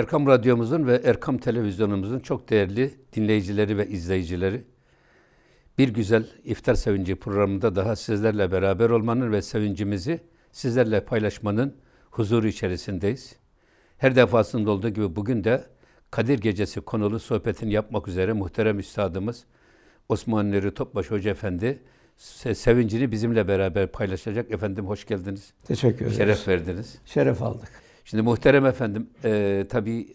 Erkam Radyomuzun ve Erkam Televizyonumuzun çok değerli dinleyicileri ve izleyicileri, bir güzel iftar sevinci programında daha sizlerle beraber olmanın ve sevincimizi sizlerle paylaşmanın huzuru içerisindeyiz. Her defasında olduğu gibi bugün de Kadir Gecesi konulu sohbetini yapmak üzere muhterem üstadımız Osman Nuri Topbaş Hoca Efendi sevincini bizimle beraber paylaşacak. Efendim hoş geldiniz. Teşekkür ederiz. Şeref verdiniz. Şeref aldık. Şimdi muhterem efendim, e, tabii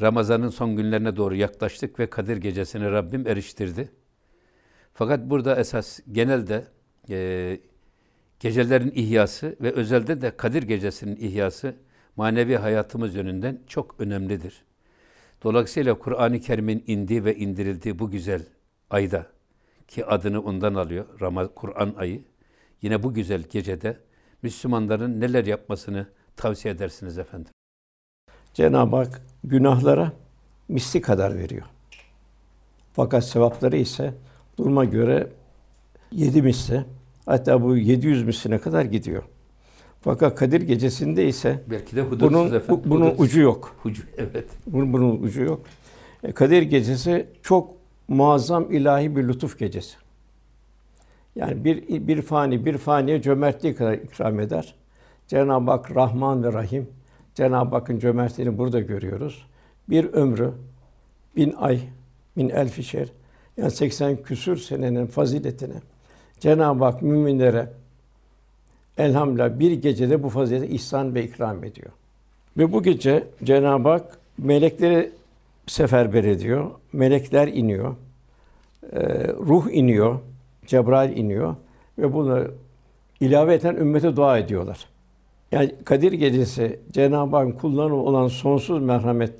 Ramazan'ın son günlerine doğru yaklaştık ve Kadir Gecesi'ni Rabbim eriştirdi. Fakat burada esas genelde e, gecelerin ihyası ve özelde de Kadir Gecesi'nin ihyası manevi hayatımız yönünden çok önemlidir. Dolayısıyla Kur'an-ı Kerim'in indiği ve indirildiği bu güzel ayda ki adını ondan alıyor Ramazan Kur'an ayı. Yine bu güzel gecede Müslümanların neler yapmasını tavsiye edersiniz efendim? Cenab-ı Hak günahlara misli kadar veriyor. Fakat sevapları ise duruma göre yedi misli, hatta bu 700 misline kadar gidiyor. Fakat Kadir gecesinde ise belki de bunun, efendim. Bu, bunun ucu yok. Ucu, evet. Bunun, bunun ucu yok. E, Kadir gecesi çok muazzam ilahi bir lütuf gecesi. Yani bir bir fani bir faniye cömertliği kadar ikram eder. Cenab-ı Hak Rahman ve Rahim. Cenab-ı Hakk'ın cömertliğini burada görüyoruz. Bir ömrü, bin ay, bin elfi yani 80 küsür senenin faziletini Cenab-ı Hak müminlere elhamdülillah bir gecede bu fazileti ihsan ve ikram ediyor. Ve bu gece Cenab-ı Hak melekleri seferber ediyor. Melekler iniyor. Ee, ruh iniyor. Cebrail iniyor ve bunu ilaveten ümmete dua ediyorlar. Yani Kadir Gecesi Cenab-ı Hakk'ın kullarına olan sonsuz merhamet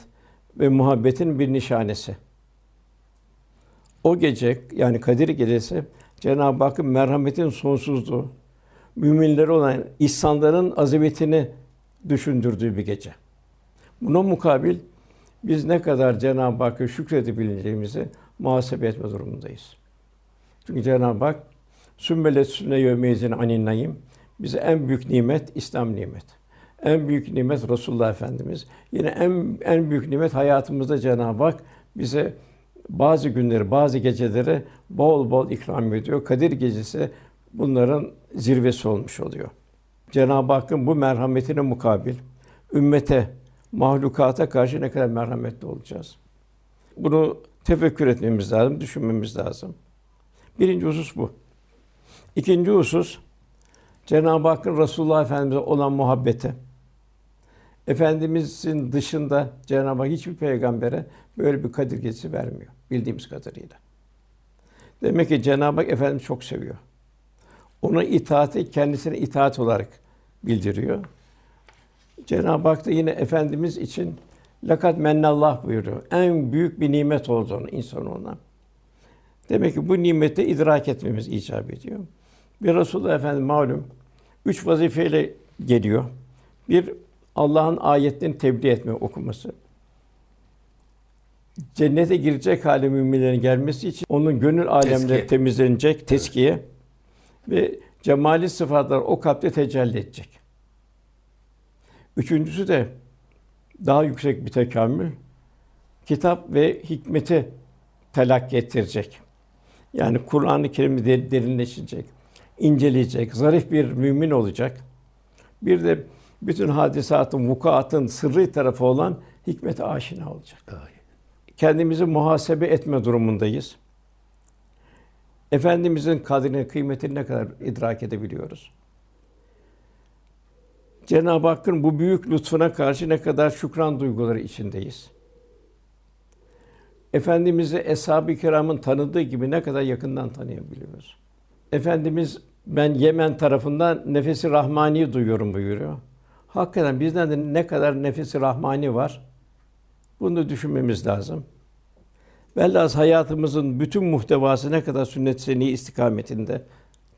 ve muhabbetin bir nişanesi. O gece yani Kadir Gecesi Cenab-ı Hakk'ın merhametin sonsuzluğu, müminlere olan ihsanların azametini düşündürdüğü bir gece. Buna mukabil biz ne kadar Cenab-ı Hakk'a şükredebileceğimizi muhasebe etme durumundayız. Çünkü Cenab-ı Hak sümmele sünne yevmeyzin anin naim bize en büyük nimet İslam nimet. En büyük nimet Resulullah Efendimiz. Yine en en büyük nimet hayatımızda Cenab-ı Hak bize bazı günleri, bazı geceleri bol bol ikram ediyor. Kadir gecesi bunların zirvesi olmuş oluyor. Cenab-ı Hakk'ın bu merhametine mukabil ümmete, mahlukata karşı ne kadar merhametli olacağız. Bunu tefekkür etmemiz lazım, düşünmemiz lazım. Birinci husus bu. İkinci husus Cenab-ı Hakk'ın Resulullah Efendimize olan muhabbeti. Efendimizin dışında Cenab-ı Hak hiçbir peygambere böyle bir kadir gecesi vermiyor bildiğimiz kadarıyla. Demek ki Cenab-ı Hak Efendimiz çok seviyor. Ona itaati kendisine itaat olarak bildiriyor. Cenab-ı Hak da yine Efendimiz için lakat mennallah buyuruyor. En büyük bir nimet olduğunu insan ona. Demek ki bu nimeti idrak etmemiz icap ediyor. Bir Resulullah Efendimiz malum üç vazifeyle geliyor. Bir Allah'ın ayetlerini tebliğ etme okuması. Cennete girecek hale müminlerin gelmesi için onun gönül alemleri teskiye. temizlenecek, teskiye evet. ve cemali sıfatlar o kalpte tecelli edecek. Üçüncüsü de daha yüksek bir tekamül. Kitap ve hikmeti telakki ettirecek. Yani Kur'an-ı Kerim'i derinleşecek, inceleyecek, zarif bir mümin olacak. Bir de bütün hadisatın, vukuatın sırrı tarafı olan hikmete aşina olacak. Kendimizi muhasebe etme durumundayız. Efendimizin kadrini, kıymetini ne kadar idrak edebiliyoruz? Cenab-ı Hakk'ın bu büyük lütfuna karşı ne kadar şükran duyguları içindeyiz? Efendimiz'i eshab-ı kiramın tanıdığı gibi ne kadar yakından tanıyabiliyoruz? Efendimiz ben Yemen tarafından nefesi rahmani duyuyorum buyuruyor. Hakikaten bizden de ne kadar nefesi rahmani var? Bunu düşünmemiz lazım. Velhâsıl hayatımızın bütün muhtevası ne kadar sünnet seni istikametinde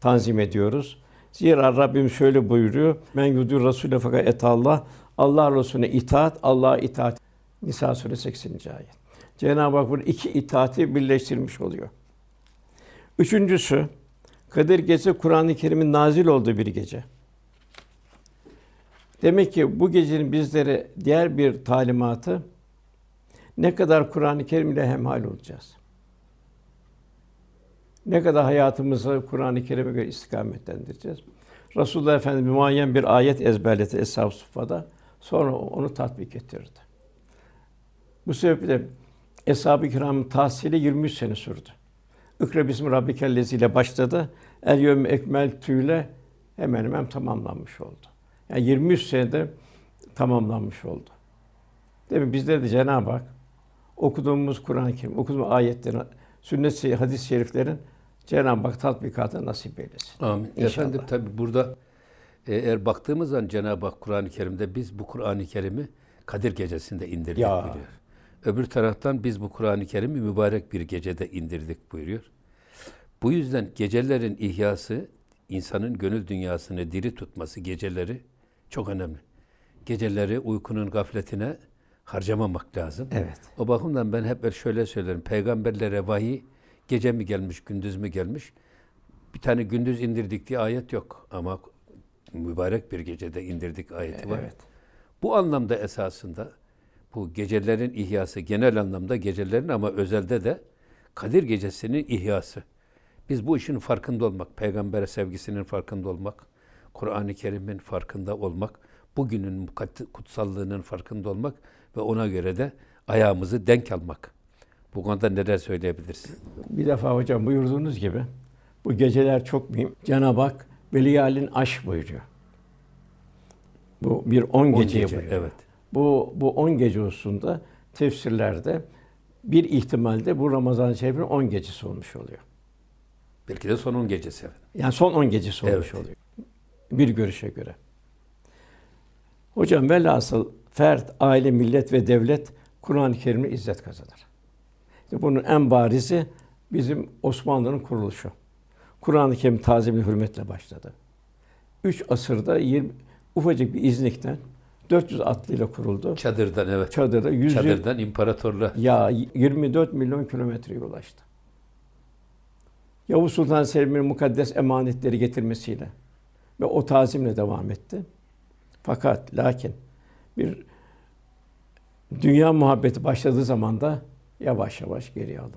tanzim ediyoruz. Zira Rabbim şöyle buyuruyor. Men yudur Rasûle fakat et Allah. Allah Resulüne itaat, Allah'a itaat. Nisa suresi 80. ayet. Cenab-ı Hak burada iki itaati birleştirmiş oluyor. Üçüncüsü Kadir Gecesi Kur'an-ı Kerim'in nazil olduğu bir gece. Demek ki bu gecenin bizlere diğer bir talimatı ne kadar Kur'an-ı Kerim ile hemhal olacağız. Ne kadar hayatımızı Kur'an-ı Kerim'e göre istikametlendireceğiz. Resulullah Efendimiz muayyen bir ayet ezberledi Eshab-ı Suffa'da. Sonra onu tatbik ettirdi. Bu sebeple Eshab-ı Kiram'ın tahsili 23 sene sürdü. İkra bismi rabbikellezi ile başladı. El yevme ekmel tüyle hemen hemen tamamlanmış oldu. Yani 23 senede tamamlanmış oldu. Değil mi? Bizde de Cenab-ı Hak okuduğumuz Kur'an-ı Kerim, okuduğumuz ayetlerin, sünnet hadis-i şeriflerin Cenab-ı Hak tatbikatı nasip eylesin. Amin. İnşallah. Efendim tabi burada e, eğer baktığımız zaman Cenab-ı Hak Kur'an-ı Kerim'de biz bu Kur'an-ı Kerim'i Kadir Gecesi'nde indirdik Ya. buyuruyor. Öbür taraftan biz bu Kur'an-ı Kerim'i mübarek bir gecede indirdik buyuruyor. Bu yüzden gecelerin ihyası, insanın gönül dünyasını diri tutması geceleri çok önemli. Geceleri uykunun gafletine harcamamak lazım. Evet. O bakımdan ben hep şöyle söylerim. Peygamberlere vahiy gece mi gelmiş, gündüz mü gelmiş? Bir tane gündüz indirdik diye ayet yok. Ama mübarek bir gecede indirdik ayeti var. Evet. Bu anlamda esasında bu gecelerin ihyası genel anlamda gecelerin ama özelde de Kadir Gecesi'nin ihyası. Biz bu işin farkında olmak, peygamber sevgisinin farkında olmak, Kur'an-ı Kerim'in farkında olmak, bugünün kutsallığının farkında olmak ve ona göre de ayağımızı denk almak. Bu konuda neler söyleyebilirsin? Bir defa hocam buyurduğunuz gibi bu geceler çok mühim. Cenab-ı Hak veliyalin aş buyuruyor. Bu bir on, On geceye gece, buyuruyor. evet. Bu bu on gece hususunda tefsirlerde bir ihtimalde bu Ramazan-ı Şerif'in 10 gecesi olmuş oluyor. Belki de sonun gecesi. efendim. Yani son 10 gecesi olmuş Evet. oluyor. Bir görüşe göre. Hocam velhasıl fert, aile, millet ve devlet Kur'an-ı Kerim'le izzet kazanır. İşte bunun en barizi bizim Osmanlı'nın kuruluşu. Kur'an-ı Kerim tazim hürmetle başladı. Üç asırda 20, ufacık bir İznik'ten 400 atlıyla kuruldu. Çadırdan evet. Çadırda 100 yıl- Çadırdan imparatorluğa. ya 24 milyon kilometreye ulaştı. Yavuz Sultan Selim'in mukaddes emanetleri getirmesiyle ve o tazimle devam etti. Fakat lakin bir dünya muhabbeti başladığı zaman da yavaş yavaş geriye alındı.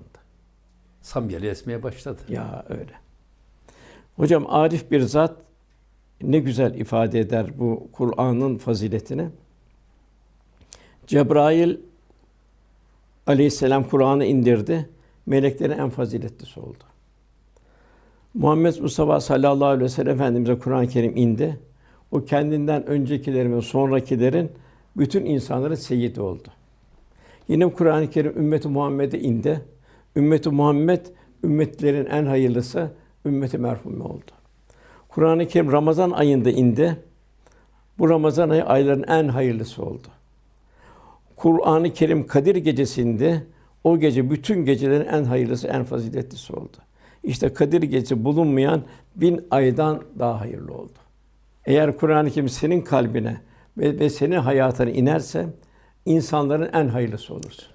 Samyeli esmeye başladı. Ya öyle. Hocam arif bir zat ne güzel ifade eder bu Kur'an'ın faziletini. Cebrail Aleyhisselam Kur'an'ı indirdi. Meleklerin en faziletlisi oldu. Muhammed Mustafa sallallahu aleyhi ve sellem Efendimiz'e Kur'an-ı Kerim indi. O kendinden öncekilerin ve sonrakilerin bütün insanların seyyidi oldu. Yine Kur'an-ı Kerim ümmeti Muhammed'e indi. Ümmeti Muhammed ümmetlerin en hayırlısı ümmeti merhume oldu. Kur'an-ı Kerim Ramazan ayında indi. Bu Ramazan ayı ayların en hayırlısı oldu. Kur'an-ı Kerim Kadir gecesinde o gece bütün gecelerin en hayırlısı, en faziletlisi oldu. İşte Kadir gecesi bulunmayan bin aydan daha hayırlı oldu. Eğer Kur'an-ı Kerim senin kalbine ve, ve senin hayatına inerse insanların en hayırlısı olursun.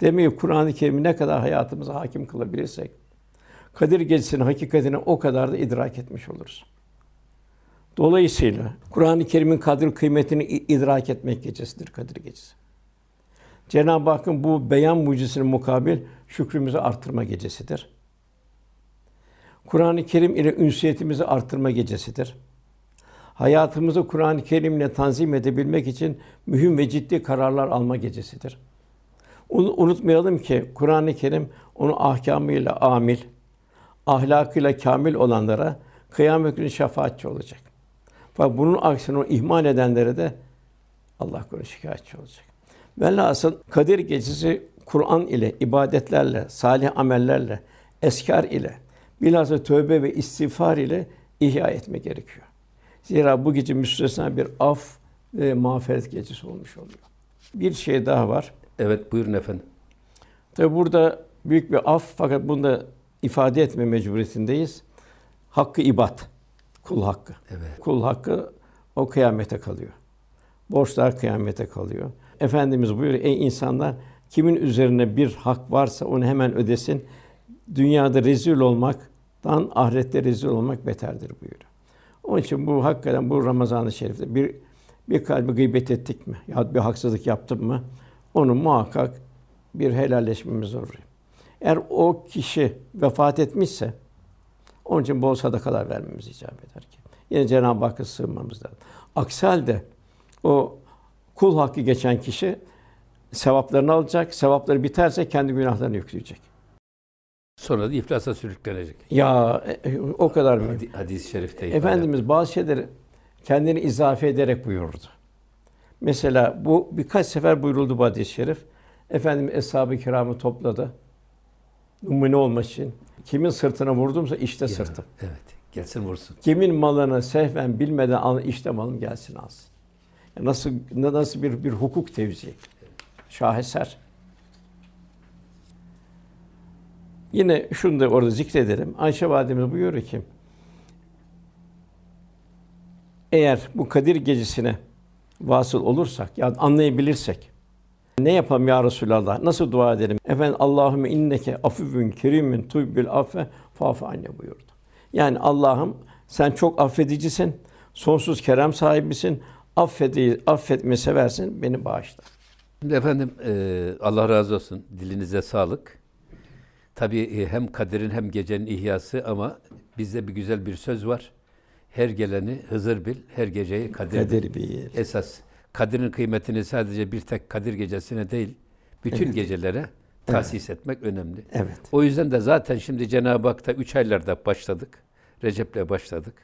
Demek ki Kur'an-ı Kerim'i ne kadar hayatımıza hakim kılabilirsek, Kadir Gecesi'nin hakikatini o kadar da idrak etmiş oluruz. Dolayısıyla Kur'an-ı Kerim'in kadir kıymetini idrak etmek gecesidir Kadir Gecesi. Cenab-ı Hakk'ın bu beyan mucizesinin mukabil şükrümüzü artırma gecesidir. Kur'an-ı Kerim ile ünsiyetimizi artırma gecesidir. Hayatımızı Kur'an-ı Kerim'le tanzim edebilmek için mühim ve ciddi kararlar alma gecesidir. Unu- Unutmayalım ki Kur'an-ı Kerim onu ahkamıyla amil, ahlakıyla kamil olanlara kıyamet günü şefaatçi olacak. Fakat bunun aksine o ihmal edenlere de Allah korusun şikayetçi olacak. Velhasıl Kadir Gecesi Kur'an ile, ibadetlerle, salih amellerle, eskar ile, bilhassa tövbe ve istiğfar ile ihya etmek gerekiyor. Zira bu gece müstesna bir af ve mağfiret gecesi olmuş oluyor. Bir şey daha var. Evet buyurun efendim. Tabi burada büyük bir af fakat bunu da ifade etme mecburiyetindeyiz. Hakkı ibad, kul hakkı. Evet. Kul hakkı o kıyamete kalıyor. Borçlar kıyamete kalıyor. Efendimiz buyuruyor, ey insanlar kimin üzerine bir hak varsa onu hemen ödesin. Dünyada rezil olmaktan ahirette rezil olmak beterdir buyuruyor. Onun için bu hakikaten bu Ramazan-ı Şerif'te bir bir kalbi gıybet ettik mi ya bir haksızlık yaptım mı onu muhakkak bir helalleşmemiz zor. Eğer o kişi vefat etmişse onun için bol sadakalar vermemiz icap eder ki. Yine Cenab-ı Hakk'a sığınmamız lazım. Aksi halde o kul hakkı geçen kişi sevaplarını alacak. Sevapları biterse kendi günahlarını yükleyecek. Sonra da iflasa sürüklenecek. Ya e, o kadar mı? Hadi- Hadis-i şerifte ifade. Efendimiz bazı şeyleri kendini izafe ederek buyurdu. Mesela bu birkaç sefer buyuruldu bu hadis-i şerif. Efendimiz eshab-ı kiramı topladı. Numune olmak için. Kimin sırtına vurdumsa işte Ya, sırtım. Evet. Gelsin vursun. Kimin malını sehven bilmeden al, işte malım gelsin alsın. Ya Nasıl nasıl bir bir hukuk tevzi. Şaheser. Yine şunu da orada zikredelim. Ayşe validemiz buyuruyor ki eğer bu Kadir gecesine vasıl olursak ya anlayabilirsek ne yapalım ya Resulallah? Nasıl dua edelim? Efendim Allahümme inneke afüvün kerimin tubbil affe fa'fu anne buyurdu. Yani Allah'ım sen çok affedicisin, sonsuz kerem sahibisin. Affedi, affetmeyi seversin, beni bağışla. Şimdi efendim e, Allah razı olsun. Dilinize sağlık. Tabii e, hem kaderin hem gecenin ihyası ama bizde bir güzel bir söz var. Her geleni Hızır bil, her geceyi kadir, bil. Kadir bir. Esas kadirin kıymetini sadece bir tek Kadir gecesine değil, bütün gecelere tahsis etmek önemli. Evet. O yüzden de zaten şimdi Cenab-ı Hak'ta üç aylarda başladık. Recep'le başladık.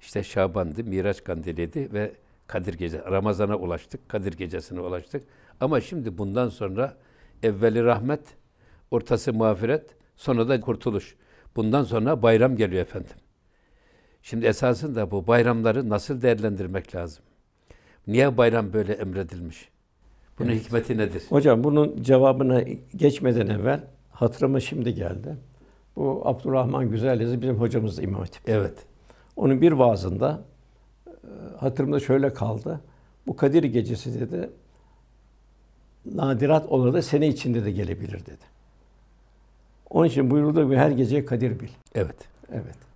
İşte Şaban'dı, Miraç kandiliydi ve Kadir Gece. Ramazan'a ulaştık, Kadir Gecesi'ne ulaştık. Ama şimdi bundan sonra evveli rahmet, ortası mağfiret, sonra da kurtuluş. Bundan sonra bayram geliyor efendim. Şimdi esasında bu bayramları nasıl değerlendirmek lazım? Niye bayram böyle emredilmiş? Bunun hikmeti nedir? Hocam bunun cevabına geçmeden evvel hatırıma şimdi geldi. Bu Abdurrahman Güzel bizim hocamız İmam Hatip. Evet. Onun bir vaazında e, hatırımda şöyle kaldı. Bu Kadir gecesi dedi. Nadirat olur da sene içinde de gelebilir dedi. Onun için buyuruldu ki her gece Kadir bil. Evet. Evet.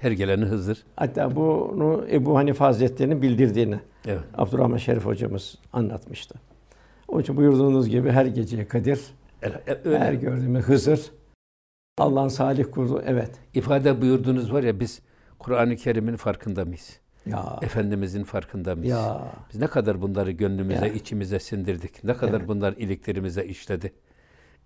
Her geleni Hızır. Hatta bunu Ebu Hanife Hazretleri'nin bildirdiğini Evet. Abdurrahman Şerif hocamız anlatmıştı. Onun için buyurduğunuz gibi her gece Kadir, öyle. her gördüğümüz Hızır, Allah'ın salih kulu. Evet. ifade buyurdunuz var ya biz Kur'an-ı Kerim'in farkında mıyız? Ya. Efendimizin farkında mıyız? Ya. Biz ne kadar bunları gönlümüze, Ya. içimize sindirdik. Ne kadar Evet. bunlar iliklerimize işledi.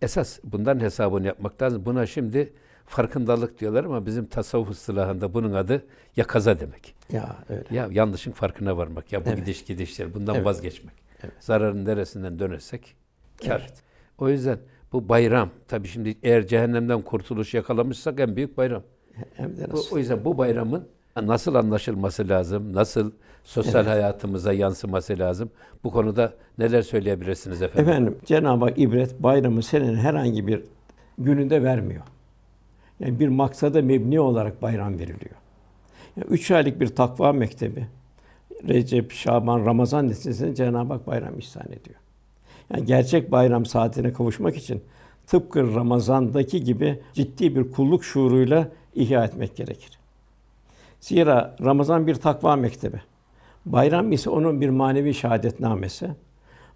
Esas bundan hesabını yapmak lazım. Buna şimdi farkındalık diyorlar ama bizim tasavvuf ıstilahında bunun adı yakaza demek. Ya öyle. Ya yanlışın farkına varmak. Ya bu Evet. gidiş gidişler. Bundan Evet. vazgeçmek. Evet. Zararın neresinden dönersek kar. Evet. O yüzden bu bayram tabii şimdi eğer cehennemden kurtuluş yakalamışsak en büyük bayram. Hem de Bu, nasıl? o yüzden bu bayramın nasıl anlaşılması lazım, nasıl sosyal Evet. hayatımıza yansıması lazım. Bu konuda neler söyleyebilirsiniz efendim? Efendim Cenab-ı Hak ibret bayramı senenin herhangi bir gününde vermiyor. Yani bir maksada mebni olarak bayram veriliyor. Yani üç aylık bir takva mektebi, Recep, Şaban, Ramazan neticesinde Cenab-ı Hak bayram ihsan ediyor. Yani gerçek bayram saatine kavuşmak için tıpkı Ramazan'daki gibi ciddi bir kulluk şuuruyla ihya etmek gerekir. Zira Ramazan bir takva mektebi. Bayram ise onun bir manevi şehadetnamesi.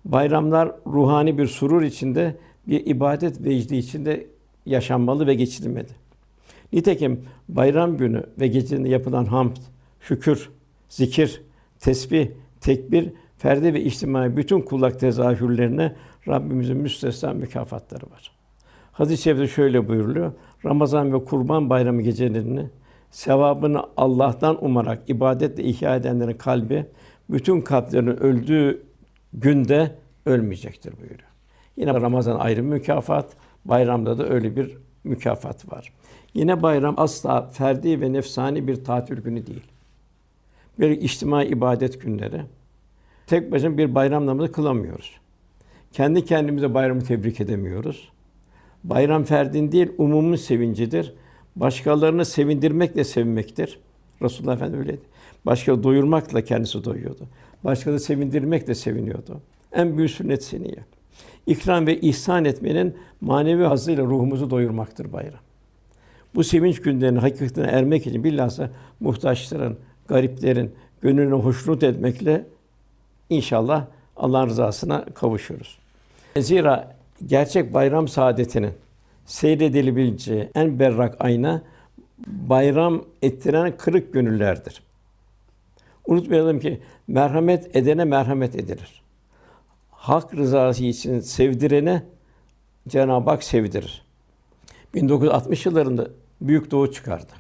Bayramlar ruhani bir surur içinde, bir ibadet vecdi içinde yaşanmalı ve geçirilmeli. Nitekim bayram günü ve gecesinde yapılan hamd, şükür, zikir, tesbih, tekbir, ferdi ve içtimai bütün kullak tezahürlerine Rabbimizin müstesna mükafatları var. Hadis-i şerifte şöyle buyuruluyor. Ramazan ve Kurban Bayramı gecelerini sevabını Allah'tan umarak ibadetle ihya edenlerin kalbi bütün kalplerin öldüğü günde ölmeyecektir buyuruyor. Yine Ramazan ayrı bir mükafat, bayramda da öyle bir mükafat var. Yine bayram asla ferdi ve nefsani bir tatil günü değil. Bir içtimai ibadet günleri. Tek başına bir bayram namazı kılamıyoruz. Kendi kendimize bayramı tebrik edemiyoruz. Bayram ferdin değil, umumun sevincidir. Başkalarını sevindirmekle sevinmektir. Resulullah Efendimiz öyleydi. Başka doyurmakla kendisi doyuyordu. Başkaları sevindirmekle seviniyordu. En büyük sünnet seniye. İkram ve ihsan etmenin manevi hazzıyla ruhumuzu doyurmaktır bayram. Bu sevinç günlerinin hakikatine ermek için bilhassa muhtaçların, gariplerin gönlünü hoşnut etmekle inşallah Allah'ın rızasına kavuşuruz. Zira gerçek bayram saadetinin seyredilebileceği en berrak ayna bayram ettiren kırık gönüllerdir. Unutmayalım ki merhamet edene merhamet edilir. Hak rızası için sevdirene Cenab-ı Hak sevdirir. 1960 yıllarında Büyük Doğu çıkardı.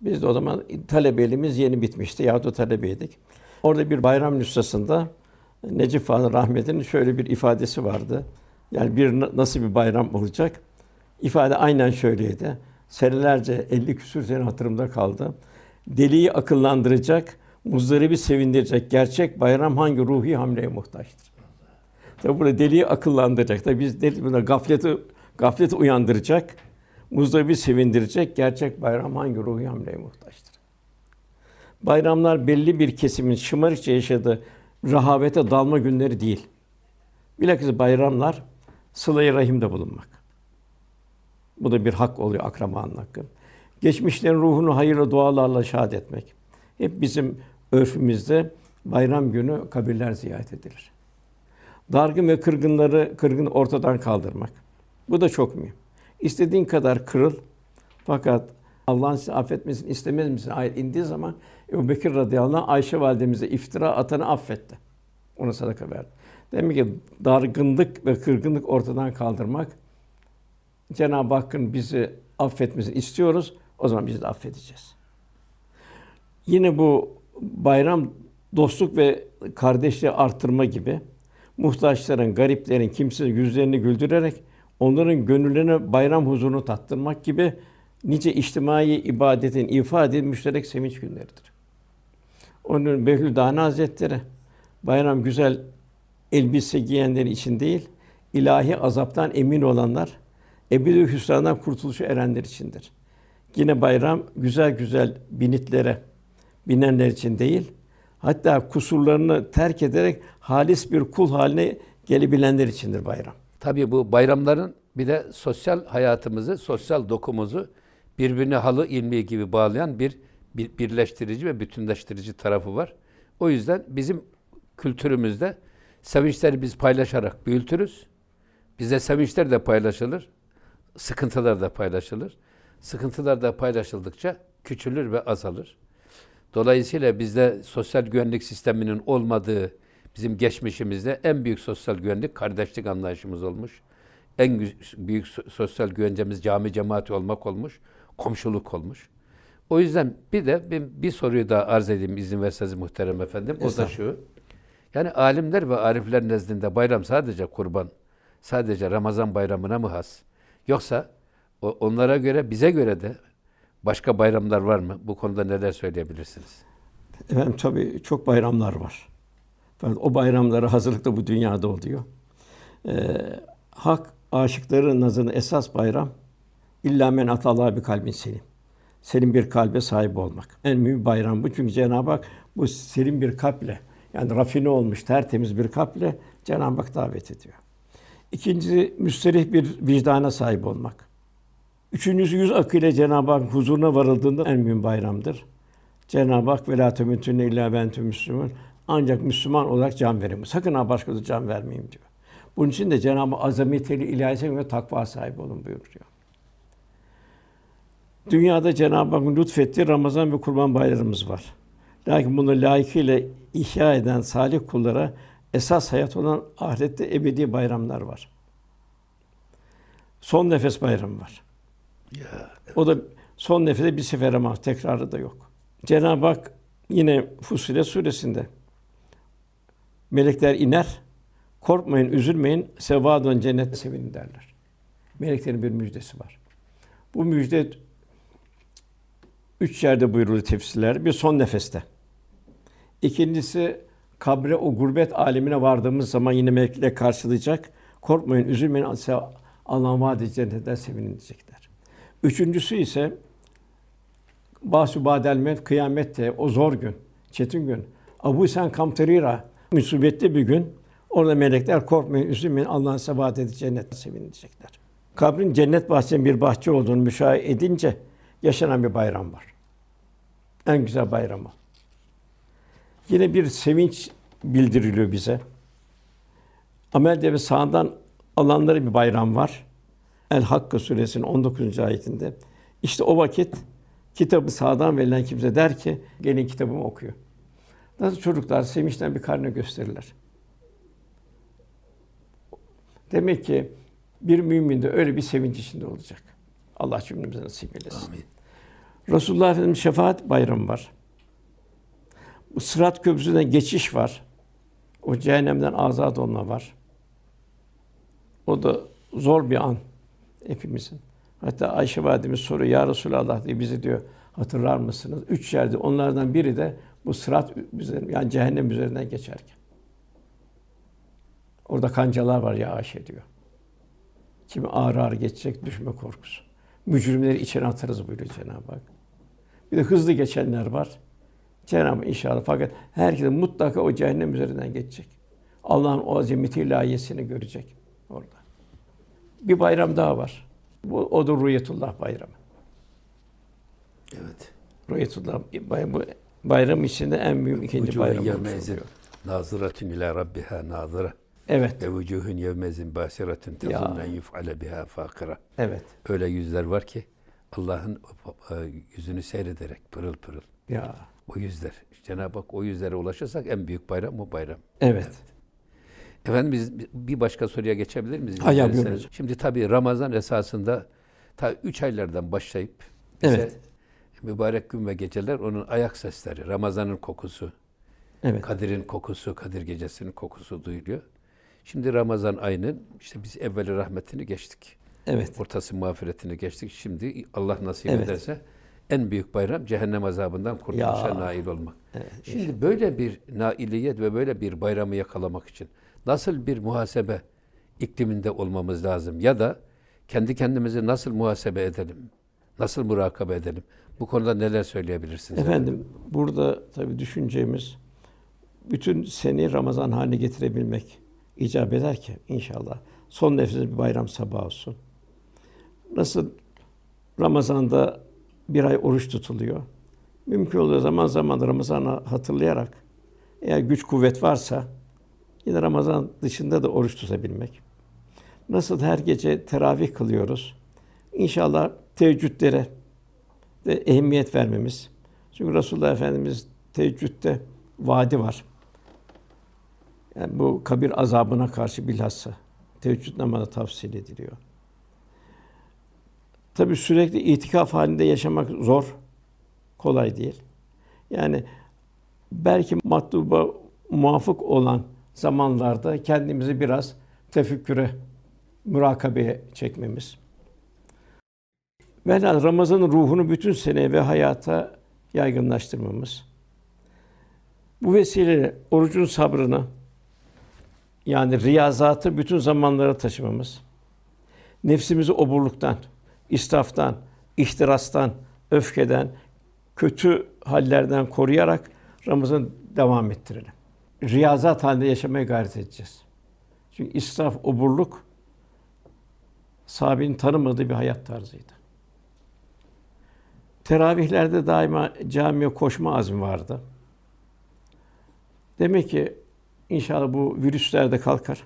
Biz de o zaman talebeliğimiz yeni bitmişti yahut da talebeydik. Orada bir bayram nüshasında Necip Fazıl Rahmet'in şöyle bir ifadesi vardı. Yani bir nasıl bir bayram olacak? İfade aynen şöyleydi. Senelerce 50 küsür sene hatırımda kaldı. Deliyi akıllandıracak, muzdaribi sevindirecek gerçek bayram hangi ruhi hamleye muhtaçtır? Tabi burada deliyi akıllandıracak. Tabi biz deli buna gafleti gafleti uyandıracak, muzdaribi sevindirecek gerçek bayram hangi ruhi hamleye muhtaçtır? Bayramlar belli bir kesimin şımarıkça yaşadığı rahavete dalma günleri değil. Bilakis bayramlar sıla-i rahimde bulunmak. Bu da bir hak oluyor akrabanın hakkı. Geçmişlerin ruhunu hayırlı dualarla şad etmek. Hep bizim örfümüzde bayram günü kabirler ziyaret edilir. Dargın ve kırgınları kırgın ortadan kaldırmak. Bu da çok mühim. İstediğin kadar kırıl fakat Allah'ın sizi affetmesini istemez misin? Ayet indiği zaman Ebu Bekir radıyallahu anh Ayşe validemize iftira atanı affetti. Ona sadaka verdi. Demek ki dargınlık ve kırgınlık ortadan kaldırmak Cenab-ı Hakk'ın bizi affetmesini istiyoruz. O zaman biz de affedeceğiz. Yine bu bayram dostluk ve kardeşliği artırma gibi muhtaçların, gariplerin, kimsesiz yüzlerini güldürerek onların gönüllerine bayram huzurunu tattırmak gibi nice içtimai ibadetin ifade müşterek sevinç günleridir. Onun Behlül Dana Hazretleri bayram güzel elbise giyenler için değil, ilahi azaptan emin olanlar, ebedi hüsrandan kurtuluşu erenler içindir. Yine bayram güzel güzel binitlere binenler için değil, hatta kusurlarını terk ederek halis bir kul haline gelebilenler içindir bayram. Tabii bu bayramların bir de sosyal hayatımızı, sosyal dokumuzu birbirine halı ilmi gibi bağlayan bir, bir birleştirici ve bütünleştirici tarafı var. O yüzden bizim kültürümüzde sevinçleri biz paylaşarak büyütürüz. Bize sevinçler de paylaşılır, sıkıntılar da paylaşılır. Sıkıntılar da paylaşıldıkça küçülür ve azalır. Dolayısıyla bizde sosyal güvenlik sisteminin olmadığı bizim geçmişimizde en büyük sosyal güvenlik kardeşlik anlayışımız olmuş. En büyük sosyal güvencemiz cami cemaati olmak olmuş, komşuluk olmuş. O yüzden bir de bir, bir soruyu daha arz edeyim izin verseniz muhterem efendim. O da şu. Yani alimler ve arifler nezdinde bayram sadece kurban, sadece Ramazan bayramına mı has? Yoksa onlara göre, bize göre de başka bayramlar var mı? Bu konuda neler söyleyebilirsiniz? Efendim tabii çok bayramlar var. O bayramlara hazırlık da bu dünyada oluyor. Ee, hak aşıkların nazını esas bayram illa men atallah bir kalbin selim. Selim bir kalbe sahip olmak. En mühim bayram bu. Çünkü Cenab-ı Hak bu selim bir kalple yani rafine olmuş, tertemiz bir kalple Cenab-ı Hak davet ediyor. İkincisi müsterih bir vicdana sahip olmak. Üçüncüsü yüz akıyla Cenab-ı Hak huzuruna varıldığında en mühim bayramdır. Cenab-ı Hak ve la temutunne illa bentum müslüman. Ancak Müslüman olarak can verin. Sakın ha başkası can vermeyeyim diyor. Bunun için de Cenab-ı azameteli ilahi ve takva sahibi olun buyuruyor. Dünyada Cenab-ı Hakk'ın lütfettiği Ramazan ve Kurban bayramımız var. Lakin bunu layıkıyla ihya eden salih kullara esas hayat olan ahirette ebedi bayramlar var. Son nefes bayramı var. Ya. O da son nefese bir sefere mahsus, tekrarı da yok. Cenab-ı Hak yine Fussilet suresinde melekler iner, korkmayın, üzülmeyin, sevadın cennet sevinin derler. Meleklerin bir müjdesi var. Bu müjde üç yerde buyurulur tefsirler. Bir son nefeste. İkincisi kabre o gurbet alemine vardığımız zaman yine melekler karşılayacak. Korkmayın, üzülmeyin. Allah'ın vaad cennetten sevinin diyecekler. Üçüncüsü ise Bahsü badel met kıyamette o zor gün, çetin gün. Abu Sen Kamterira musibetli bir gün. Orada melekler korkmayın, üzülmeyin. Allah'ın sebat edip cennet sevinin diyecekler. Kabrin cennet bahçesinin bir bahçe olduğunu müşahede edince yaşanan bir bayram var. En güzel bayramı. Yine bir sevinç bildiriliyor bize. Amel ve sağdan alanları bir bayram var. El Hakka suresinin 19. ayetinde. İşte o vakit kitabı sağdan verilen kimse der ki gelin kitabımı okuyor. Nasıl çocuklar sevinçten bir karne gösterirler. Demek ki bir mümin de öyle bir sevinç içinde olacak. Allah cümlemize nasip eylesin. Amin. Resulullah Efendimiz şefaat bayramı var. Bu Sırat Köprüsü'nden geçiş var. O cehennemden azat olma var. O da zor bir an hepimizin. Hatta Ayşe validemiz soruyor ya Resulallah diye bizi diyor hatırlar mısınız? Üç yerde onlardan biri de bu sırat üzerinden yani cehennem üzerinden geçerken. Orada kancalar var ya Ayşe diyor. Kimi ağır ağır geçecek düşme korkusu. Mücrimleri içine atarız buyuruyor Cenab-ı Hak. Bir de hızlı geçenler var. Cenab-ı inşallah fakat herkes mutlaka o cehennem üzerinden geçecek. Allah'ın o azameti ilahiyesini görecek orada. Bir bayram daha var. Bu o da Rüyetullah bayramı. Evet. Rüyetullah bayramı bayram içinde en büyük ikinci bayram naziratun ila rabbiha nazira Evet, ve vucuhun yevmezin basiratun tezunnu en yuf'ale biha fakira. evet. Öyle yüzler var ki Allah'ın e, yüzünü seyrederek pırıl pırıl. Ya, O yüzler. Cenab-ı Hak o yüzlere ulaşırsak en büyük bayram o bayram. evet. Efendim biz bir başka soruya geçebilir miyiz? Hay hay, İsterseniz. buyurun hocam. Şimdi tabii Ramazan esasında ta üç aylardan başlayıp bize Evet. mübarek gün ve geceler onun ayak sesleri, Ramazan'ın kokusu, Evet. Kadir'in kokusu, Kadir gecesinin kokusu duyuluyor. Şimdi Ramazan ayının işte biz evveli rahmetini geçtik. Evet. Ortası mağfiretini geçtik. Şimdi Allah nasip Evet. ederse en büyük bayram cehennem azabından kurtuluşa Ya. nail olmak. Evet, Şimdi böyle bir nailiyet ve böyle bir bayramı yakalamak için nasıl bir muhasebe ikliminde olmamız lazım ya da kendi kendimizi nasıl muhasebe edelim? Nasıl murakabe edelim? Bu konuda neler söyleyebilirsiniz? Efendim burada tabii düşüneceğimiz bütün seneyi Ramazan haline getirebilmek icap eder ki inşallah son nefesinde bir bayram sabahı olsun. Nasıl Ramazan'da bir ay oruç tutuluyor. Mümkün olduğu zaman zaman Ramazan'ı hatırlayarak eğer güç kuvvet varsa yine Ramazan dışında da oruç tutabilmek. Nasıl her gece teravih kılıyoruz. İnşallah teheccüdlere de ehemmiyet vermemiz. Çünkü Resulullah Efendimiz teheccüdde vaadi var. Yani bu kabir azabına karşı bilhassa teheccüd namazı tavsiye ediliyor. Tabi sürekli itikaf halinde yaşamak zor, kolay değil. Yani belki matluba muvafık olan zamanlarda kendimizi biraz tefekküre, mürakabeye çekmemiz. Velhâsıl Ramazan'ın ruhunu bütün sene ve hayata yaygınlaştırmamız. Bu vesileyle orucun sabrını yani riyazatı bütün zamanlara taşımamız. Nefsimizi oburluktan, israftan, ihtirastan, öfkeden, kötü hallerden koruyarak Ramazan devam ettirelim. Riyazat halinde yaşamaya gayret edeceğiz. Çünkü israf, oburluk sahabenin tanımadığı bir hayat tarzıydı. Teravihlerde daima camiye koşma azmi vardı. Demek ki inşallah bu virüsler de kalkar.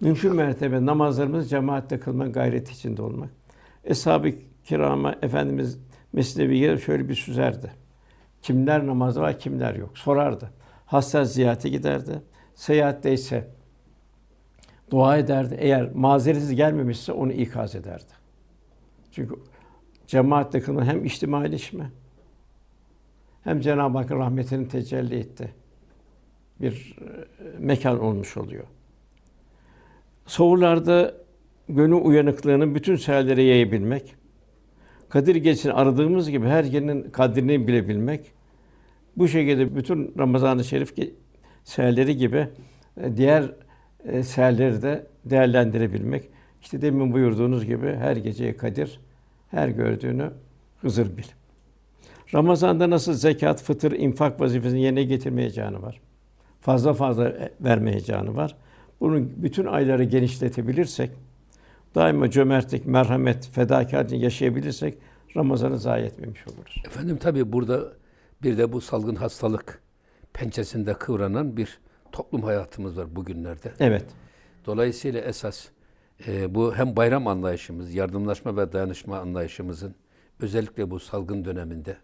Mümkün mertebe namazlarımızı cemaatle kılma gayreti içinde olmak. Eshab-ı kirama Efendimiz Mesnevi'ye şöyle bir süzerdi. Kimler namazı var, kimler yok. Sorardı. Hasta ziyarete giderdi. Seyahatteyse dua ederdi. Eğer mazereti gelmemişse onu ikaz ederdi. Çünkü cemaatle kılma hem içtimaileşme hem Cenab-ı Hakk'ın rahmetinin tecelli etti. Bir e, mekan olmuş oluyor. Soğurlarda gönül uyanıklığını bütün seherlere yayabilmek, Kadir Gecesi'ni aradığımız gibi her yerinin kadrini bilebilmek, bu şekilde bütün Ramazan-ı Şerif seherleri gibi e, diğer e, seherleri de değerlendirebilmek. İşte demin buyurduğunuz gibi her geceye Kadir, her gördüğünü Hızır bil. Ramazan'da nasıl zekat, fıtır, infak vazifesini yerine getirme heyecanı var. Fazla fazla e, verme heyecanı var. Bunun bütün ayları genişletebilirsek, daima cömertlik, merhamet, fedakarlık yaşayabilirsek Ramazan'ı zayi etmemiş oluruz. Efendim tabii burada Bir de bu salgın hastalık pençesinde kıvranan bir toplum hayatımız var bugünlerde. Evet. Dolayısıyla esas e, bu hem bayram anlayışımız, yardımlaşma ve dayanışma anlayışımızın özellikle bu salgın döneminde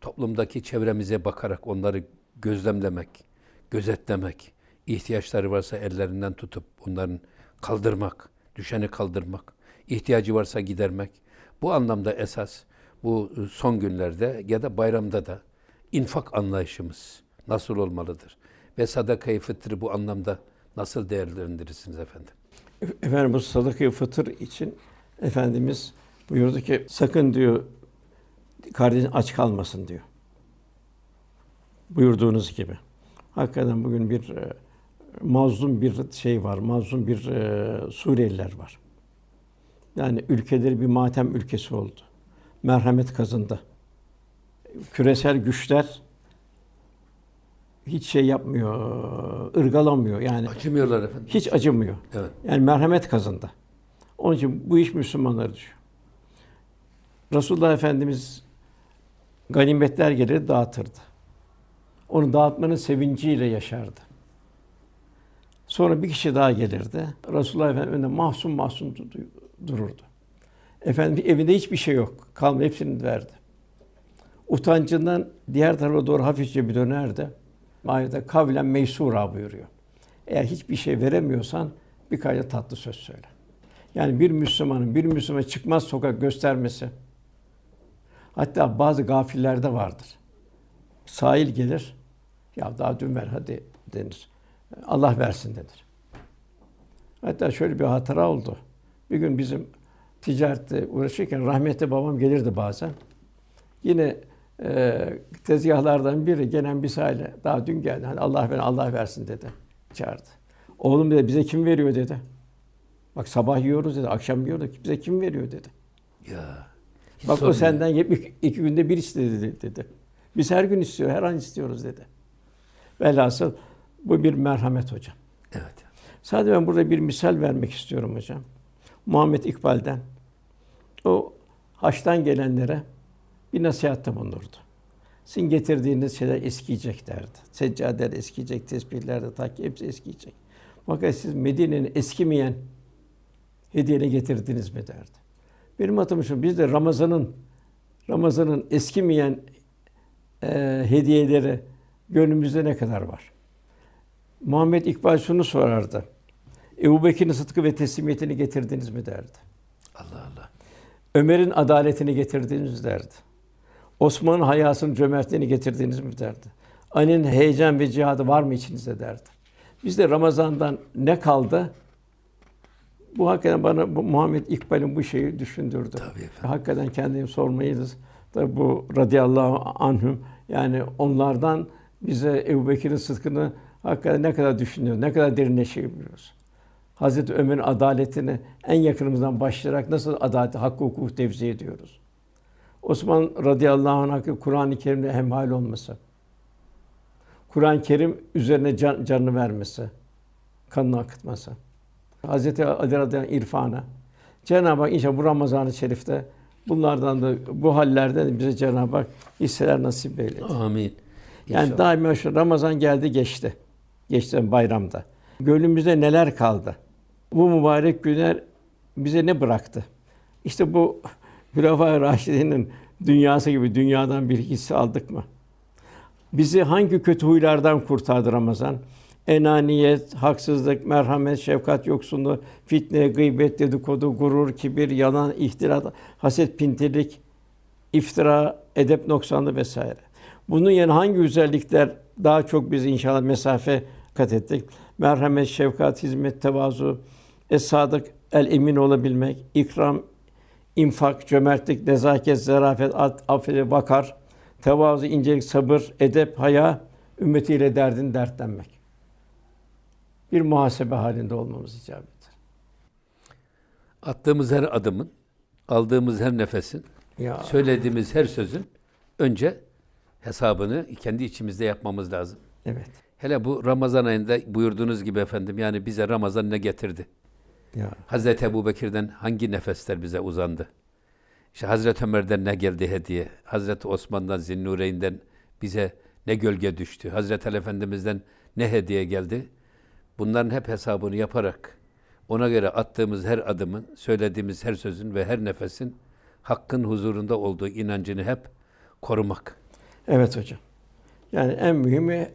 toplumdaki çevremize bakarak onları gözlemlemek, gözetlemek, ihtiyaçları varsa ellerinden tutup onların kaldırmak, düşeni kaldırmak, ihtiyacı varsa gidermek. Bu anlamda esas bu son günlerde ya da bayramda da infak anlayışımız nasıl olmalıdır? Ve sadaka-i fıtrı bu anlamda nasıl değerlendirirsiniz efendim? Efendim bu sadaka fıtır için Efendimiz buyurdu ki sakın diyor kardeşin aç kalmasın diyor. Buyurduğunuz gibi. Hakikaten bugün bir e, mazlum bir şey var, mazlum bir e, Suriyeliler var. Yani ülkeleri bir matem ülkesi oldu. Merhamet kazındı. Küresel güçler hiç şey yapmıyor, ırgalamıyor yani. Acımıyorlar efendim. Hiç acımıyor. Evet. Yani merhamet kazındı. Onun için bu iş Müslümanlara düşüyor. Resulullah Efendimiz ganimetler gelir dağıtırdı. Onu dağıtmanın sevinciyle yaşardı. Sonra bir kişi daha gelirdi. Resulullah Efendimiz önünde mahzun mahzun dururdu. Efendim evinde hiçbir şey yok. Kalma hepsini verdi. Utancından diğer tarafa doğru hafifçe bir dönerdi. Ayette kavlen meysura buyuruyor. Eğer hiçbir şey veremiyorsan birkaç tatlı söz söyle. Yani bir Müslümanın bir Müslümana çıkmaz sokak göstermesi. Hatta bazı gafillerde vardır. Sahil gelir. Ya daha dün ver hadi denir. Allah versin denir. Hatta şöyle bir hatıra oldu. Bir gün bizim ticarette uğraşırken rahmetli babam gelirdi bazen. Yine e, tezgahlardan biri gelen bir sahile daha dün geldi. Hani Allah ver Allah versin dedi. Çağırdı. Oğlum dedi bize kim veriyor dedi. Bak sabah yiyoruz dedi, akşam yiyoruz bize kim veriyor dedi. Ya. Bak o senden yep iki günde bir istedi dedi, dedi. Biz her gün istiyor, her an istiyoruz dedi. Velhasıl bu bir merhamet hocam. Evet. Sadece ben burada bir misal vermek istiyorum hocam. Muhammed İkbal'den. O haçtan gelenlere bir nasihatte bulunurdu. Sizin getirdiğiniz şeyler eskiyecek derdi. Seccadeler eskiyecek, tesbihler de takip hepsi eskiyecek. Fakat siz Medine'nin eskimeyen hediyeni getirdiniz mi derdi. Benim hatırım şu, biz de Ramazan'ın Ramazan'ın eskimeyen e, hediyeleri gönlümüzde ne kadar var? Muhammed İkbal şunu sorardı. Ebu Bekir'in sıdkı ve teslimiyetini getirdiniz mi derdi. Allah Allah. Ömer'in adaletini getirdiniz derdi. Osman'ın hayasını, cömertliğini getirdiniz mi derdi. Ali'nin heyecan ve cihadı var mı içinizde derdi. Bizde Ramazan'dan ne kaldı? Bu hakikaten bana bu Muhammed İkbal'in bu şeyi düşündürdü. Tabii efendim. Hakikaten kendimi sormayız. Tabi bu radıyallahu anhüm yani onlardan bize Ebu Bekir'in sıdkını hakikaten ne kadar düşünüyoruz, ne kadar derinleşebiliyoruz. Hazreti Ömer'in adaletini en yakınımızdan başlayarak nasıl adaleti, hakkı, hukuku tevzi ediyoruz. Osman radıyallahu anh Kur'an-ı Kerim'le hemhal olması. Kur'an-ı Kerim üzerine can, canını vermesi, kanını akıtması. Hazreti Ali radıyallahu anh irfana. Cenab-ı Hak inşallah bu Ramazan-ı Şerif'te bunlardan da bu hallerden de bize Cenab-ı Hak hisseler nasip eyledi. Amin. Yani İnşallah. daima şu Ramazan geldi geçti. Geçti bayramda. Gönlümüzde neler kaldı? Bu mübarek günler bize ne bıraktı? İşte bu Hülefâ-i Raşidîn'in dünyası gibi dünyadan bir hisse aldık mı? Bizi hangi kötü huylardan kurtardı Ramazan? Enaniyet, haksızlık, merhamet, şefkat yoksunluğu, fitne, gıybet, dedikodu, gurur, kibir, yalan, ihtilat, haset, pintilik, iftira, edep noksanlığı vesaire. Bunun yerine hangi özellikler daha çok bizi inşallah mesafe kat ettik? Merhamet, şefkat, hizmet, tevazu, es-sadık, el-emin olabilmek, ikram, infak, cömertlik, nezaket, zarafet, affet, vakar, tevazu, incelik, sabır, edep, haya, ümmetiyle derdin dertlenmek. Bir muhasebe halinde olmamız icap eder. Attığımız her adımın, aldığımız her nefesin, Ya söylediğimiz her sözün önce hesabını kendi içimizde yapmamız lazım. evet. Hele bu Ramazan ayında buyurduğunuz gibi efendim yani bize Ramazan ne getirdi? Ya Hazreti Ebu Bekir'den hangi nefesler bize uzandı? İşte Hazreti Ömer'den ne geldi hediye? Hazreti Osman'dan, Zinnureyn'den Bize ne gölge düştü. Hazreti Ali Efendimiz'den ne hediye geldi. Bunların hep hesabını yaparak ona göre attığımız her adımın, söylediğimiz her sözün ve her nefesin hakkın huzurunda olduğu inancını hep korumak. Evet hocam. Yani en mühimi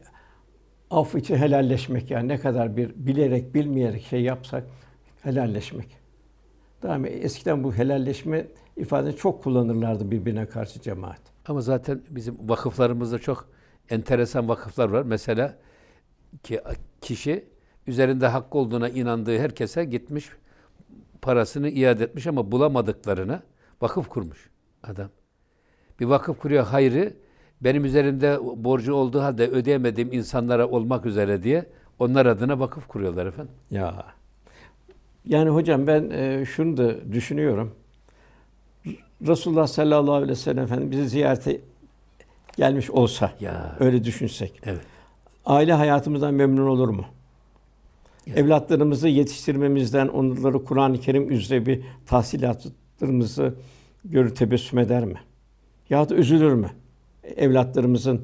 af için helalleşmek yani ne kadar bir bilerek bilmeyerek şey yapsak helalleşmek. Daha eskiden bu helalleşme ifadesi çok kullanırlardı birbirine karşı cemaat. Ama zaten bizim vakıflarımızda çok enteresan vakıflar var. Mesela ki kişi üzerinde hakkı olduğuna inandığı herkese gitmiş parasını iade etmiş ama bulamadıklarına vakıf kurmuş adam. Bir vakıf kuruyor hayrı benim üzerimde borcu olduğu halde ödeyemediğim insanlara olmak üzere diye onlar adına vakıf kuruyorlar efendim. Ya. Yani hocam ben e, şunu da düşünüyorum. Resulullah sallallahu aleyhi ve sellem Efendimiz bizi ziyarete gelmiş olsa, Ya. öyle düşünsek, Evet. aile hayatımızdan memnun olur mu? Evlatlarımızı yetiştirmemizden, onları Kur'an-ı Kerim üzere bir tahsilatlarımızı görür tebessüm eder mi? Ya da üzülür mü? Evlatlarımızın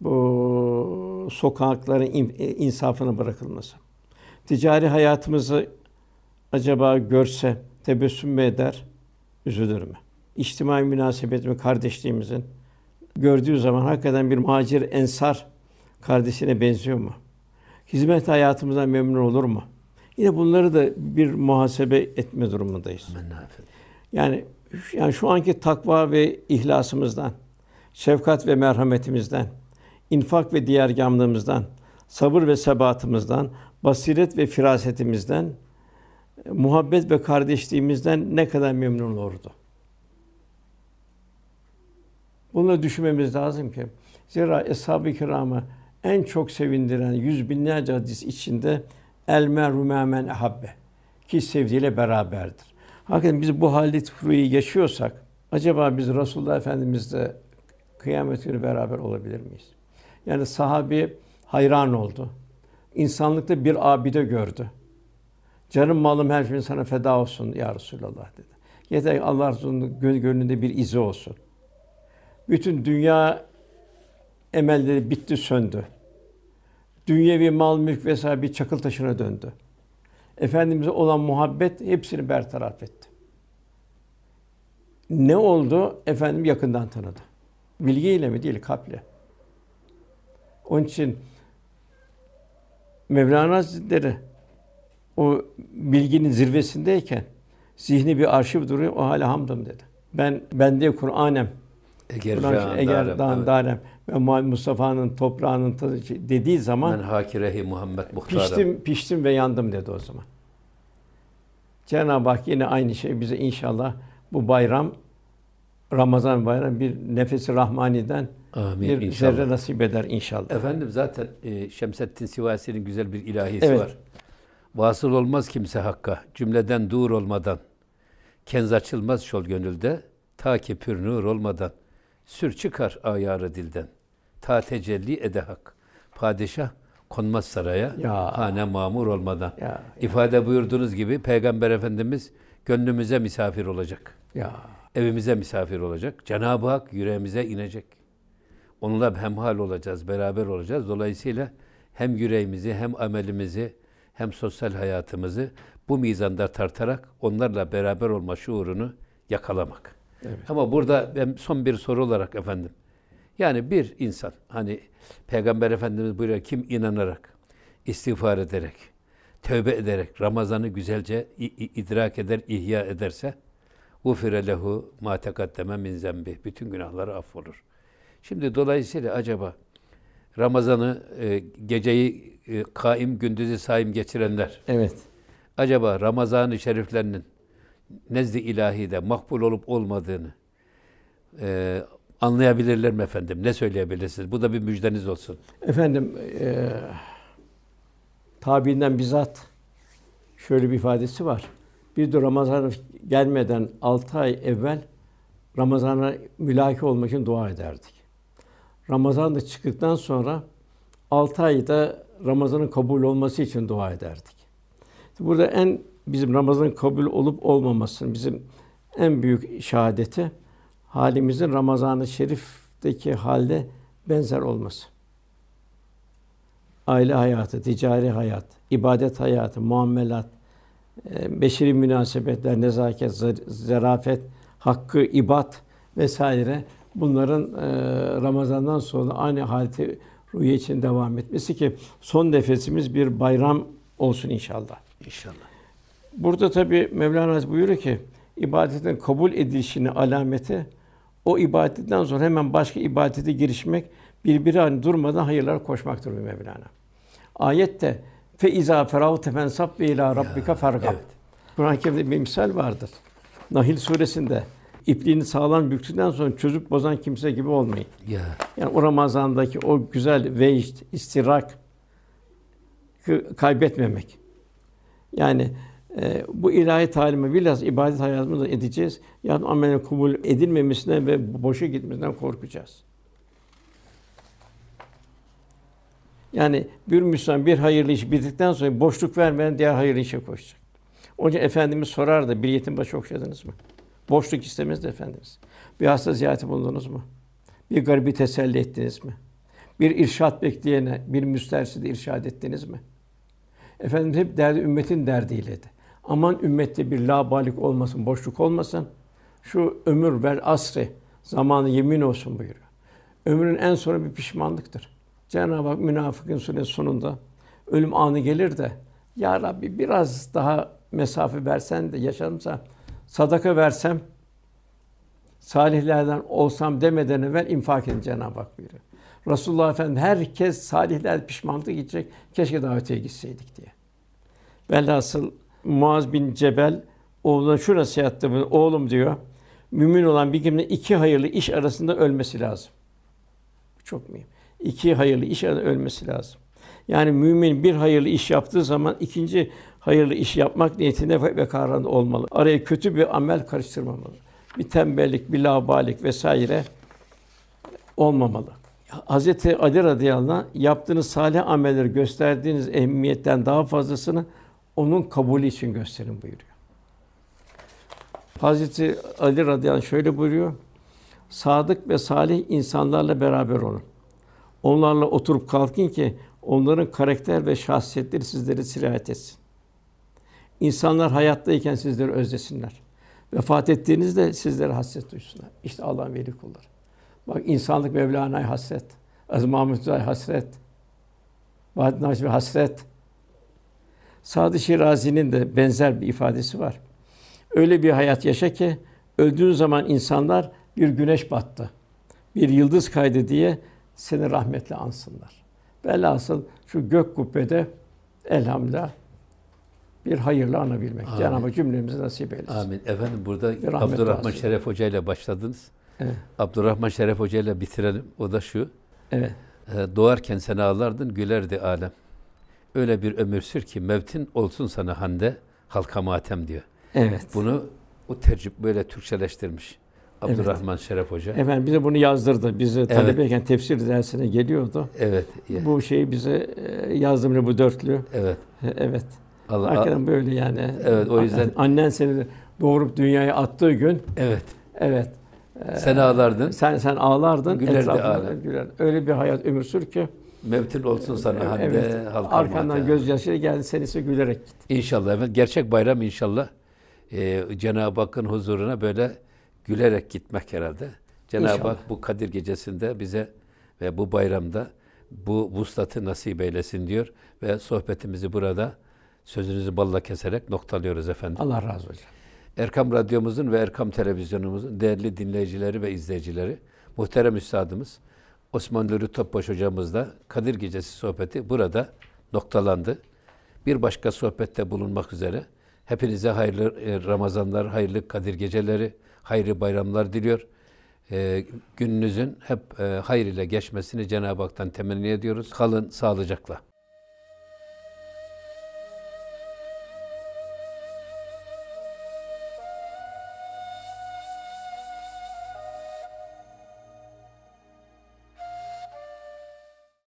bu sokakların in- insafına bırakılması. Ticari hayatımızı acaba görse tebessüm mü eder, üzülür mü? İçtimai münasebetimi kardeşliğimizin gördüğü zaman hakikaten bir muhacir ensar kardeşine benziyor mu? Hizmet hayatımızdan memnun olur mu? Yine bunları da bir muhasebe etme durumundayız. Yani yani şu anki takva ve ihlasımızdan, şefkat ve merhametimizden, infak ve diğergamlığımızdan, sabır ve sebatımızdan, basiret ve firasetimizden, muhabbet ve kardeşliğimizden ne kadar memnun olurdu. Bunu düşünmemiz lazım ki zira eshab-ı kiramı en çok sevindiren yüz binlerce hadis içinde el meru men ehabbe ki sevdiğiyle beraberdir. Hakikaten biz bu halit furuyu yaşıyorsak acaba biz Resulullah Efendimizle kıyamet günü beraber olabilir miyiz? Yani sahabi hayran oldu. İnsanlıkta bir abide gördü. Canım malım her şeyim sana feda olsun ya Resulallah dedi. Yeter ki Allah Resulü'nün gönlünde bir izi olsun. Bütün dünya emelleri bitti, söndü. Dünyevi mal, mülk vesaire bir çakıl taşına döndü. Efendimiz'e olan muhabbet hepsini bertaraf etti. Ne oldu? Efendim yakından tanıdı. Bilgiyle mi? Değil, kalple. Onun için Mevlana Hazretleri o bilginin zirvesindeyken zihni bir arşiv duruyor. O hala hamdım dedi. Ben bende Kur'anem Eğer Kur'an eğer darem, dağın darem ve Mustafa'nın toprağının tadı dediği zaman Men hakirehi Muhammed muhtarım. piştim piştim ve yandım dedi o zaman. Cenab-ı Hak yine aynı şey bize inşallah bu bayram Ramazan bayramı bir nefesi rahmaniden Amin bir inşallah. zerre nasip eder inşallah. Efendim zaten e, Şemseddin Sivasi'nin güzel bir ilahisi Evet. var. Vasıl olmaz kimse hakka, cümleden dur olmadan. Kenz açılmaz şol gönülde, ta ki pür nur olmadan. Sür çıkar ayarı dilden. Ta tecelli ede hak. Padişah konmaz saraya, Ya. hane mamur olmadan. Ya, İfade buyurduğunuz gibi Peygamber Efendimiz gönlümüze misafir olacak. ya Evimize misafir olacak. Cenab-ı Hak yüreğimize inecek. Onunla hemhal olacağız, beraber olacağız. Dolayısıyla hem yüreğimizi, hem amelimizi, hem sosyal hayatımızı bu mizanda tartarak onlarla beraber olma şuurunu yakalamak. Evet. Ama burada ben son bir soru olarak efendim. Yani bir insan hani Peygamber Efendimiz buyuruyor kim inanarak, istiğfar ederek, tövbe ederek Ramazan'ı güzelce idrak eder, ihya ederse ufire lehu ma tekaddeme min zembi. Bütün günahları affolur. Şimdi dolayısıyla acaba Ramazan'ı e, geceyi e, kaim gündüzü saim geçirenler evet. acaba Ramazan-ı Şeriflerinin nezd-i ilahide makbul olup olmadığını e, anlayabilirler mi efendim? Ne söyleyebilirsiniz? Bu da bir müjdeniz olsun. Efendim eee tabiinden bizzat şöyle bir ifadesi var. Bir de Ramazan gelmeden 6 ay evvel Ramazan'a mülaki olmak için dua ederdik. Ramazan da çıktıktan sonra 6 ayda Ramazan'ın kabul olması için dua ederdik. Burada en bizim Ramazan'ın kabul olup olmamasının bizim en büyük şehadeti halimizin Ramazan-ı Şerif'teki halde benzer olması. Aile hayatı, ticari hayat, ibadet hayatı, muamelat, beşeri münasebetler, nezaket, zarafet, hakkı, ibat vesaire bunların e, Ramazan'dan sonra aynı halde ruhiye için devam etmesi ki son nefesimiz bir bayram olsun inşallah. İnşallah. Burada tabi Mevlana buyuruyor ki ibadetin kabul edilişinin alameti o ibadetten sonra hemen başka ibadete girişmek birbiri hani durmadan hayırlar koşmaktır bu Mevlana. Ayette fe iza feravte fensab ve ila rabbika fargab. evet. Kur'an-ı Kerim'de bir misal vardır. Nahil suresinde ipliğini sağlam büktükten sonra çözüp bozan kimse gibi olmayın. Ya Yani o Ramazan'daki o güzel vecd, istirak kaybetmemek. Yani e, bu ilahi talimi biraz ibadet hayatımızda edeceğiz. Yani amelin kabul edilmemesinden ve boşa gitmesinden korkacağız. Yani bir Müslüman bir hayırlı iş bittikten sonra boşluk vermeden diğer hayırlı işe koşacak. Onun için Efendimiz sorardı, bir yetim başı okşadınız mı? Boşluk istemezdi Efendimiz. Bir hasta ziyareti bulundunuz mu? Bir garibi teselli ettiniz mi? Bir irşat bekleyene, bir müstersidi irşad ettiniz mi? Efendimiz hep derdi ümmetin derdiyleydi. Aman ümmette bir labalik olmasın, boşluk olmasın. Şu ömür ver asri, zamanı yemin olsun buyuruyor. Ömrün en sonu bir pişmanlıktır. Cenab-ı Hak münafıkın suresi sonunda ölüm anı gelir de ya Rabbi biraz daha mesafe versen de yaşarımsa sadaka versem salihlerden olsam demeden evvel infak edin Cenab-ı Hak buyuruyor. Resulullah Efendimiz herkes salihler pişmanlık gidecek. Keşke daha gitseydik diye. Velhasıl Muaz bin Cebel oğluna şu nasihatte bunu oğlum diyor. Mümin olan bir kimsenin iki hayırlı iş arasında ölmesi lazım. Çok mühim. İki hayırlı iş ölmesi lazım. Yani mümin bir hayırlı iş yaptığı zaman ikinci hayırlı iş yapmak niyetinde ve kararında olmalı. Araya kötü bir amel karıştırmamalı. Bir tembellik, bir labalik vesaire olmamalı. Hazreti Ali radıyallahu anh yaptığınız salih amelleri gösterdiğiniz ehemmiyetten daha fazlasını onun kabulü için gösterin buyuruyor. Hazreti Ali radıyallahu anh şöyle buyuruyor. Sadık ve salih insanlarla beraber olun. Onlarla oturup kalkın ki onların karakter ve şahsiyetleri sizleri sirayet etsin. İnsanlar hayattayken sizleri özlesinler. Vefat ettiğinizde sizlere hasret duysunlar. İşte Allah'ın veli kulları. Bak insanlık Mevlana'ya hasret. Aziz Mahmud Hüdayi hasret. Bahattin Nakşibendi hasret. Sadı Şirazi'nin de benzer bir ifadesi var. Öyle bir hayat yaşa ki öldüğün zaman insanlar bir güneş battı, bir yıldız kaydı diye seni rahmetle ansınlar. Velhasıl şu gök kubbede elhamdülillah bir hayırla anabilmek. Amin. Cenab-ı cümlemizi nasip eylesin. amin. Efendim burada Abdurrahman duası. Şeref Hoca ile başladınız. Evet. Abdurrahman Şeref Hoca ile bitirelim. O da şu. Evet. e, Doğarken sen ağlardın, gülerdi alem. Öyle bir ömür sür ki mevtin olsun sana hande, halka matem diyor. Evet. Bunu o tercih böyle Türkçeleştirmiş. Abdurrahman Şeref Hoca. Evet. Efendim bize bunu yazdırdı. Bizi talebeyken tefsir dersine geliyordu. Evet. Bu şeyi bize e, yazdı bu dörtlü. evet. E, Evet. Allah, Hakikaten böyle yani. Evet, o yüzden- annen seni doğurup dünyaya attığı gün evet. evet Sen ağlardın. sen sen ağlardın Gülerdi alem. güler. Öyle bir hayat ömür sür ki Mevtin olsun sana hande, evet, halka arkandan gözyaşı geldi sen ise gülerek git. İnşallah evet. Gerçek bayram inşallah. Ee, Cenab-ı Hakk'ın huzuruna böyle gülerek gitmek herhalde. Cenab-ı. Hak bu Kadir gecesinde bize ve bu bayramda bu vuslatı nasip eylesin diyor ve sohbetimizi burada sözünüzü balla keserek noktalıyoruz efendim. Allah razı olsun. Erkam Radyomuzun ve Erkam Televizyonumuzun değerli dinleyicileri ve izleyicileri, muhterem üstadımız Osman Nuri Topbaş hocamızla Kadir Gecesi sohbeti burada noktalandı. Bir başka sohbette bulunmak üzere hepinize hayırlı e, Ramazanlar, hayırlı Kadir Geceleri, hayırlı bayramlar diliyor. E, gününüzün hep e, hayır ile geçmesini Cenab-ı Hak'tan temenni ediyoruz. Kalın sağlıcakla.